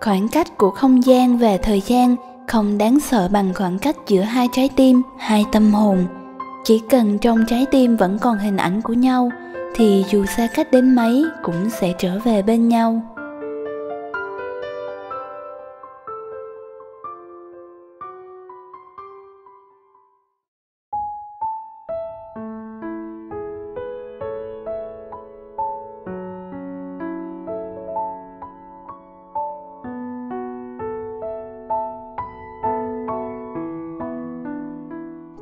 khoảng cách của không gian và thời gian không đáng sợ bằng khoảng cách giữa hai trái tim, hai tâm hồn. Chỉ cần trong trái tim vẫn còn hình ảnh của nhau, thì dù xa cách đến mấy cũng sẽ trở về bên nhau.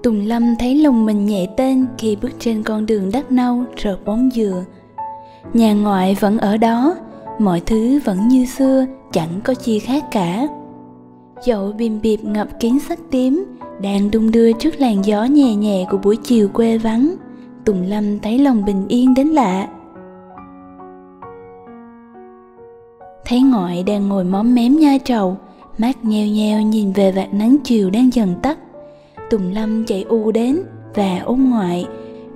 Tùng Lâm thấy lòng mình nhẹ tên khi bước trên con đường đất nâu rợp bóng dừa. Nhà ngoại vẫn ở đó, mọi thứ vẫn như xưa, chẳng có chi khác cả. Dậu bìm bịp ngập kín sắc tím, đang đung đưa trước làn gió nhẹ nhẹ của buổi chiều quê vắng. Tùng Lâm thấy lòng bình yên đến lạ. Thấy ngoại đang ngồi móm mém nhai trầu, mắt nheo nheo nhìn về vạt nắng chiều đang dần tắt Tùng Lâm chạy u đến và ôm ngoại.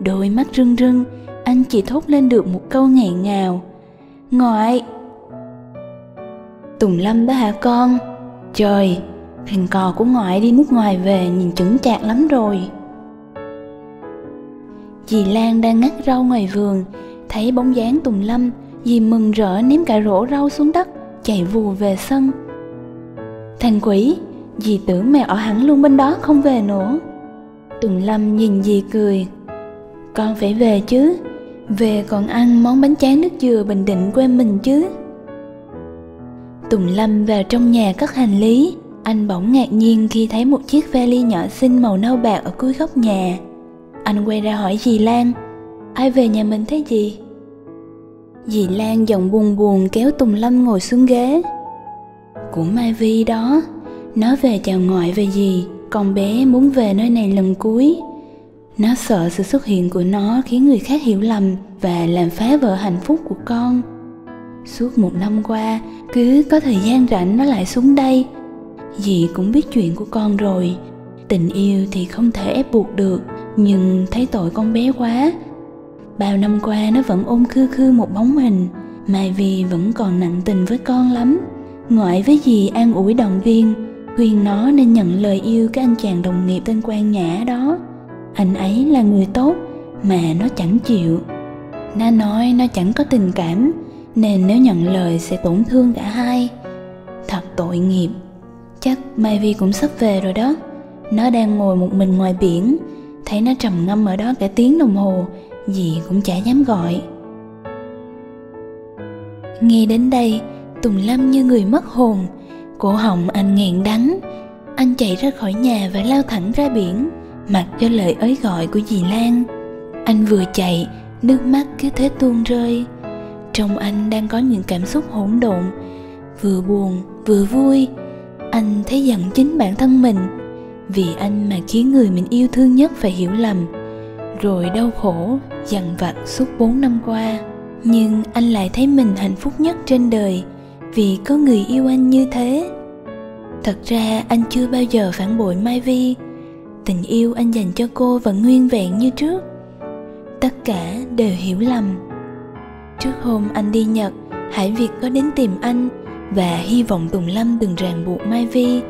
Đôi mắt rưng rưng, Anh chỉ thốt lên được một câu nghẹn ngào. Ngoại! Tùng Lâm đó hả con? Trời, Thằng cò của ngoại đi nước ngoài về Nhìn chững chạc lắm rồi. Dì Lan đang ngắt rau ngoài vườn, Thấy bóng dáng Tùng Lâm, Dì mừng rỡ ném cả rổ rau xuống đất, Chạy vù về sân. Thằng quỷ Dì tưởng mẹ ở hẳn luôn bên đó không về nữa. Tùng Lâm nhìn dì cười. Con phải về chứ. Về còn ăn món bánh tráng nước dừa bình định quê mình chứ. Tùng Lâm vào trong nhà cất hành lý. Anh bỗng ngạc nhiên khi thấy một chiếc vali nhỏ xinh màu nâu bạc ở cuối góc nhà. Anh quay ra hỏi dì Lan, Ai về nhà mình thế gì? Dì Lan giọng buồn buồn kéo Tùng Lâm ngồi xuống ghế. Của Mai Vi đó nó về chào ngoại về gì? Con bé muốn về nơi này lần cuối. Nó sợ sự xuất hiện của nó khiến người khác hiểu lầm Và làm phá vỡ hạnh phúc của con. Suốt một năm qua, Cứ có thời gian rảnh nó lại xuống đây. Dì cũng biết chuyện của con rồi. Tình yêu thì không thể ép buộc được, Nhưng thấy tội con bé quá. Bao năm qua nó vẫn ôm khư khư một bóng hình Mai vì vẫn còn nặng tình với con lắm. Ngoại với dì an ủi động viên khuyên nó nên nhận lời yêu cái anh chàng đồng nghiệp tên quan nhã đó. Anh ấy là người tốt mà nó chẳng chịu. Nó nói nó chẳng có tình cảm, nên nếu nhận lời sẽ tổn thương cả hai. Thật tội nghiệp. Chắc mai vi cũng sắp về rồi đó. Nó đang ngồi một mình ngoài biển, thấy nó trầm ngâm ở đó cả tiếng đồng hồ gì cũng chả dám gọi. Nghe đến đây, tùng lâm như người mất hồn cổ họng anh nghẹn đắng. Anh chạy ra khỏi nhà và lao thẳng ra biển, mặc cho lời ới gọi của dì lan. Anh vừa chạy, nước mắt cứ thế tuôn rơi. Trong anh đang có những cảm xúc hỗn độn. Vừa buồn, vừa vui, anh thấy giận chính bản thân mình. Vì anh mà khiến người mình yêu thương nhất phải hiểu lầm. Rồi đau khổ, dằn vặt suốt bốn năm qua. Nhưng anh lại thấy mình hạnh phúc nhất trên đời vì có người yêu anh như thế. Thật ra anh chưa bao giờ phản bội mai vi. Tình yêu anh dành cho cô vẫn nguyên vẹn như trước. Tất cả đều hiểu lầm. Trước hôm anh đi nhật, hải việt có đến tìm anh và hy vọng tùng lâm đừng ràng buộc mai vi.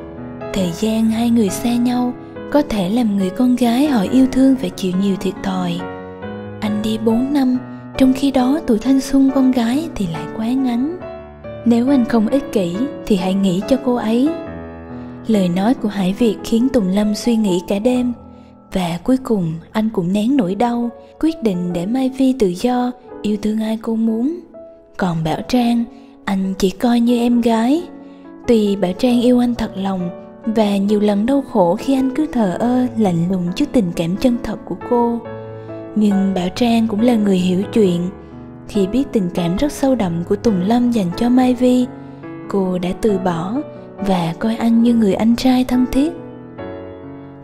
Thời gian hai người xa nhau có thể làm người con gái họ yêu thương phải chịu nhiều thiệt thòi. Anh đi 4 năm, trong khi đó tuổi thanh xuân con gái thì lại quá ngắn nếu anh không ích kỷ, thì hãy nghĩ cho cô ấy. Lời nói của hải việt khiến tùng lâm suy nghĩ cả đêm. Và cuối cùng, anh cũng nén nỗi đau, quyết định để mai vi tự do, yêu thương ai cô muốn. Còn bảo trang, anh chỉ coi như em gái. Tuy bảo trang yêu anh thật lòng, và nhiều lần đau khổ khi anh cứ thờ ơ, lạnh lùng trước tình cảm chân thật của cô. Nhưng bảo trang cũng là người hiểu chuyện khi biết tình cảm rất sâu đậm của Tùng Lâm dành cho Mai Vi, cô đã từ bỏ và coi anh như người anh trai thân thiết.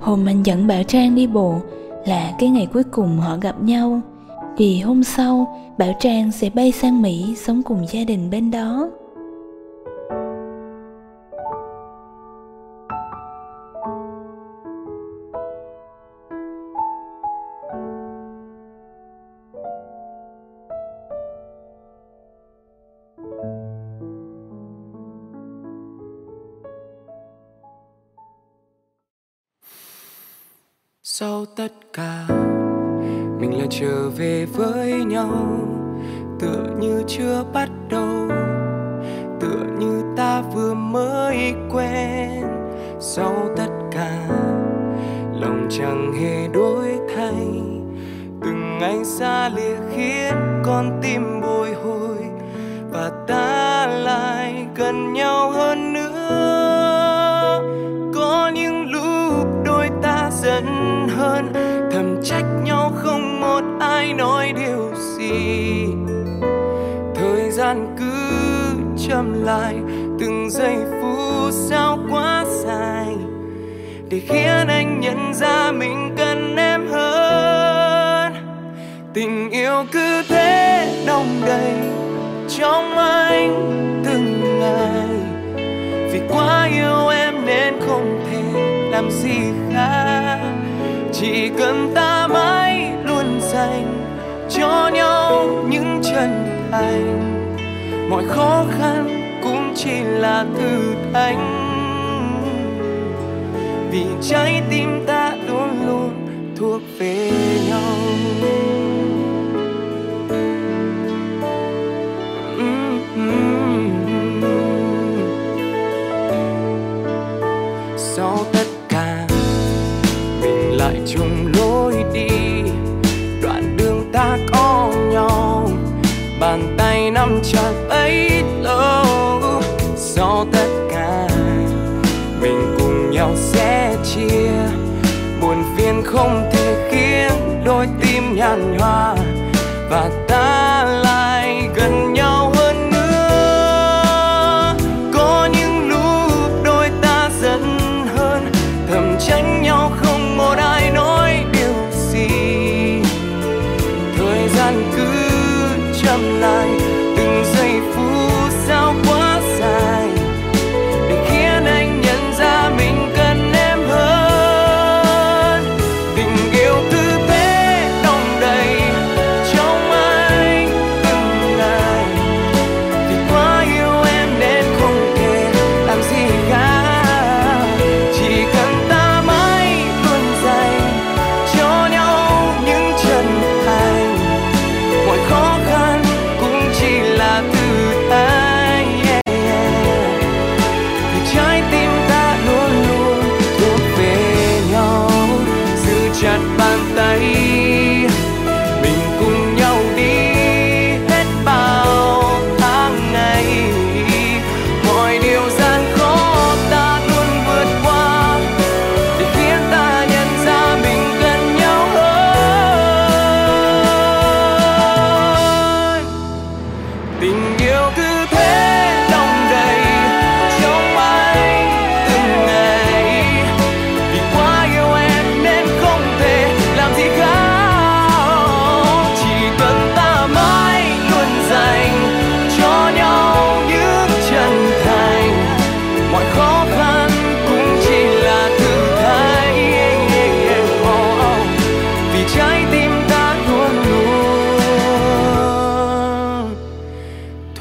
Hôm anh dẫn Bảo Trang đi bộ là cái ngày cuối cùng họ gặp nhau, vì hôm sau Bảo Trang sẽ bay sang Mỹ sống cùng gia đình bên đó. Sau tất cả. Mình lại trở về với nhau, tựa như chưa bắt đầu, tựa như ta vừa mới quen. Sau tất cả, lòng chẳng hề đổi thay. Từng ngày xa lìa khiến con tim bồi hồi, và ta lại gần nhau hơn nữa. Có những lúc đôi ta giận hơn. Thầm trách nhau không một ai nói điều gì. Thời gian cứ chậm lại, từng giây phút sao quá dài. Để khiến anh nhận ra mình cần em hơn. Tình yêu cứ thế đông đầy, trong anh từng ngày. Vì quá yêu em nên không thể làm gì khác chỉ cần ta mãi luôn dành cho nhau những chân thành. Mọi khó khăn cũng chỉ là thử thách. Vì trái tim ta luôn luôn thuộc về nhau. Chẳng bấy lâu sau tất cả mình cùng nhau sẽ chia. Buồn phiền không thể khiến đôi tim nhàn hoa và ta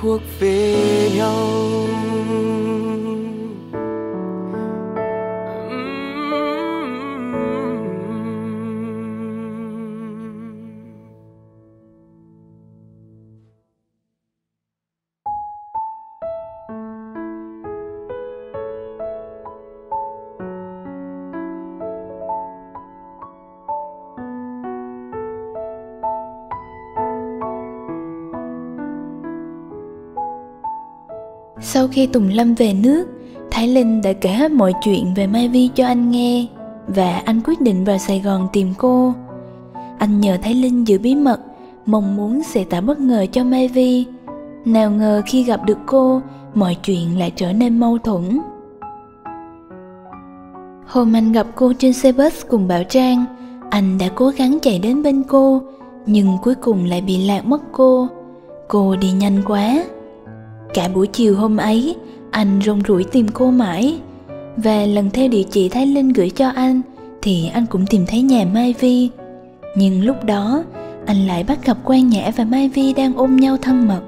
thuộc về nhau. Sau khi Tùng Lâm về nước, Thái Linh đã kể hết mọi chuyện về Mai Vi cho anh nghe và anh quyết định vào Sài Gòn tìm cô. Anh nhờ Thái Linh giữ bí mật, mong muốn sẽ tạo bất ngờ cho Mai Vi. Nào ngờ khi gặp được cô, mọi chuyện lại trở nên mâu thuẫn. Hôm anh gặp cô trên xe bus cùng Bảo Trang, anh đã cố gắng chạy đến bên cô, nhưng cuối cùng lại bị lạc mất cô. Cô đi nhanh quá. Cả buổi chiều hôm ấy, anh rong ruổi tìm cô mãi. Và lần theo địa chỉ Thái Linh gửi cho anh, thì anh cũng tìm thấy nhà Mai Vi. Nhưng lúc đó, anh lại bắt gặp Quan Nhã và Mai Vi đang ôm nhau thân mật.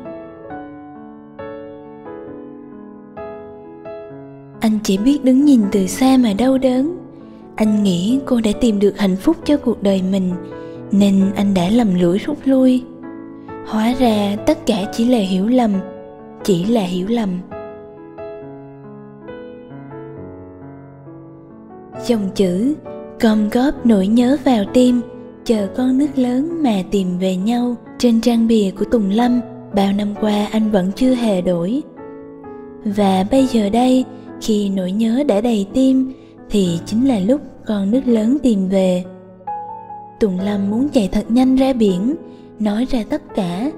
Anh chỉ biết đứng nhìn từ xa mà đau đớn. anh nghĩ cô đã tìm được hạnh phúc cho cuộc đời mình nên anh đã lầm lũi rút lui hóa ra tất cả chỉ là hiểu lầm chỉ là hiểu lầm. Dòng chữ gom góp nỗi nhớ vào tim, chờ con nước lớn mà tìm về nhau trên trang bìa của tùng lâm, bao năm qua anh vẫn chưa hề đổi. Và bây giờ đây, khi nỗi nhớ đã đầy tim, thì chính là lúc con nước lớn tìm về. Tùng lâm muốn chạy thật nhanh ra biển, nói ra tất cả,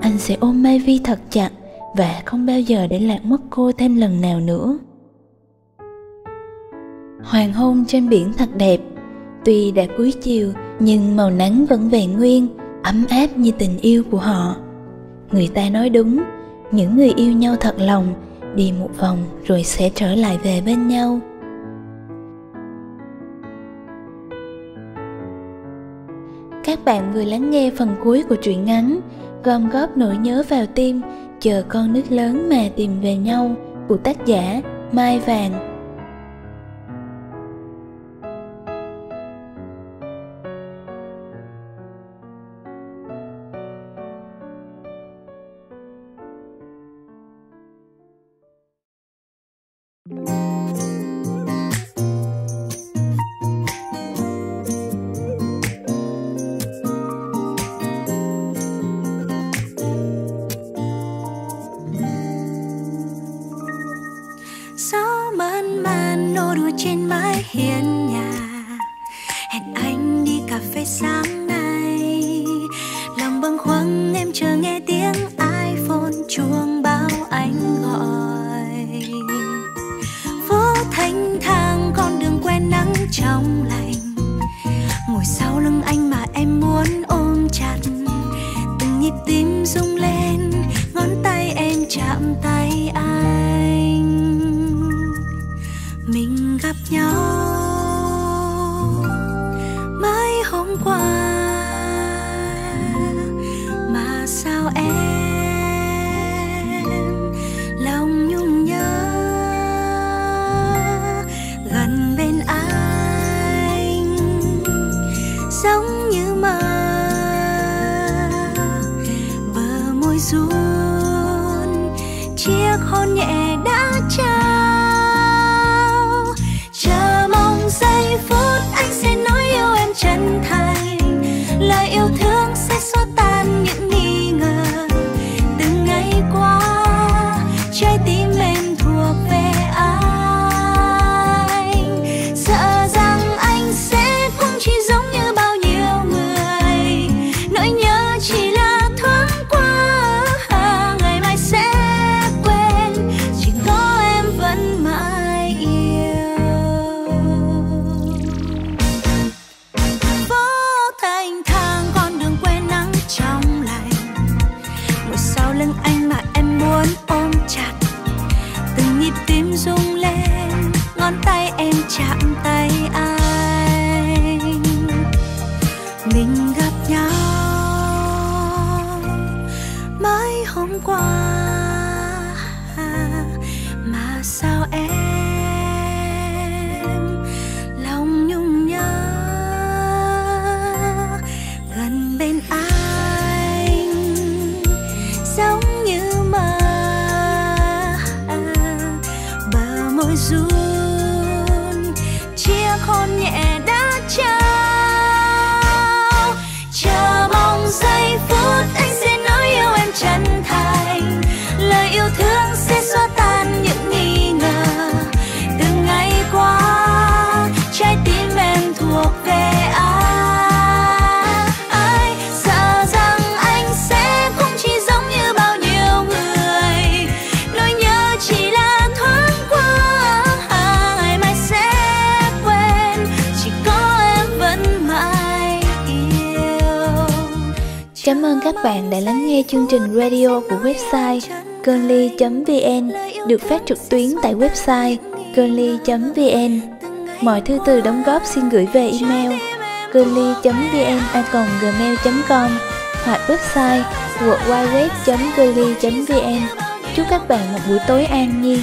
anh sẽ ôm mai vi thật chặt và không bao giờ để lạc mất cô thêm lần nào nữa. Hoàng hôn trên biển thật đẹp. Tuy đã cuối chiều, nhưng màu nắng vẫn vẹn nguyên, ấm áp như tình yêu của họ. Người ta nói đúng, những người yêu nhau thật lòng, đi một vòng rồi sẽ trở lại về bên nhau. Các bạn vừa lắng nghe phần cuối của truyện ngắn, gom góp nỗi nhớ vào tim chờ con nước lớn mà tìm về nhau của tác giả mai vàng. giống như mơ. Bờ môi ru em chạm tay ai? Cảm ơn các bạn đã lắng nghe chương trình radio của website cơn.vn được phát trực tuyến tại website cơn.vn. Mọi thư từ đóng góp xin gửi về email cơn.vn@gmail.com hoặc website www.cơn.vn. Chúc các bạn một buổi tối an nhiên.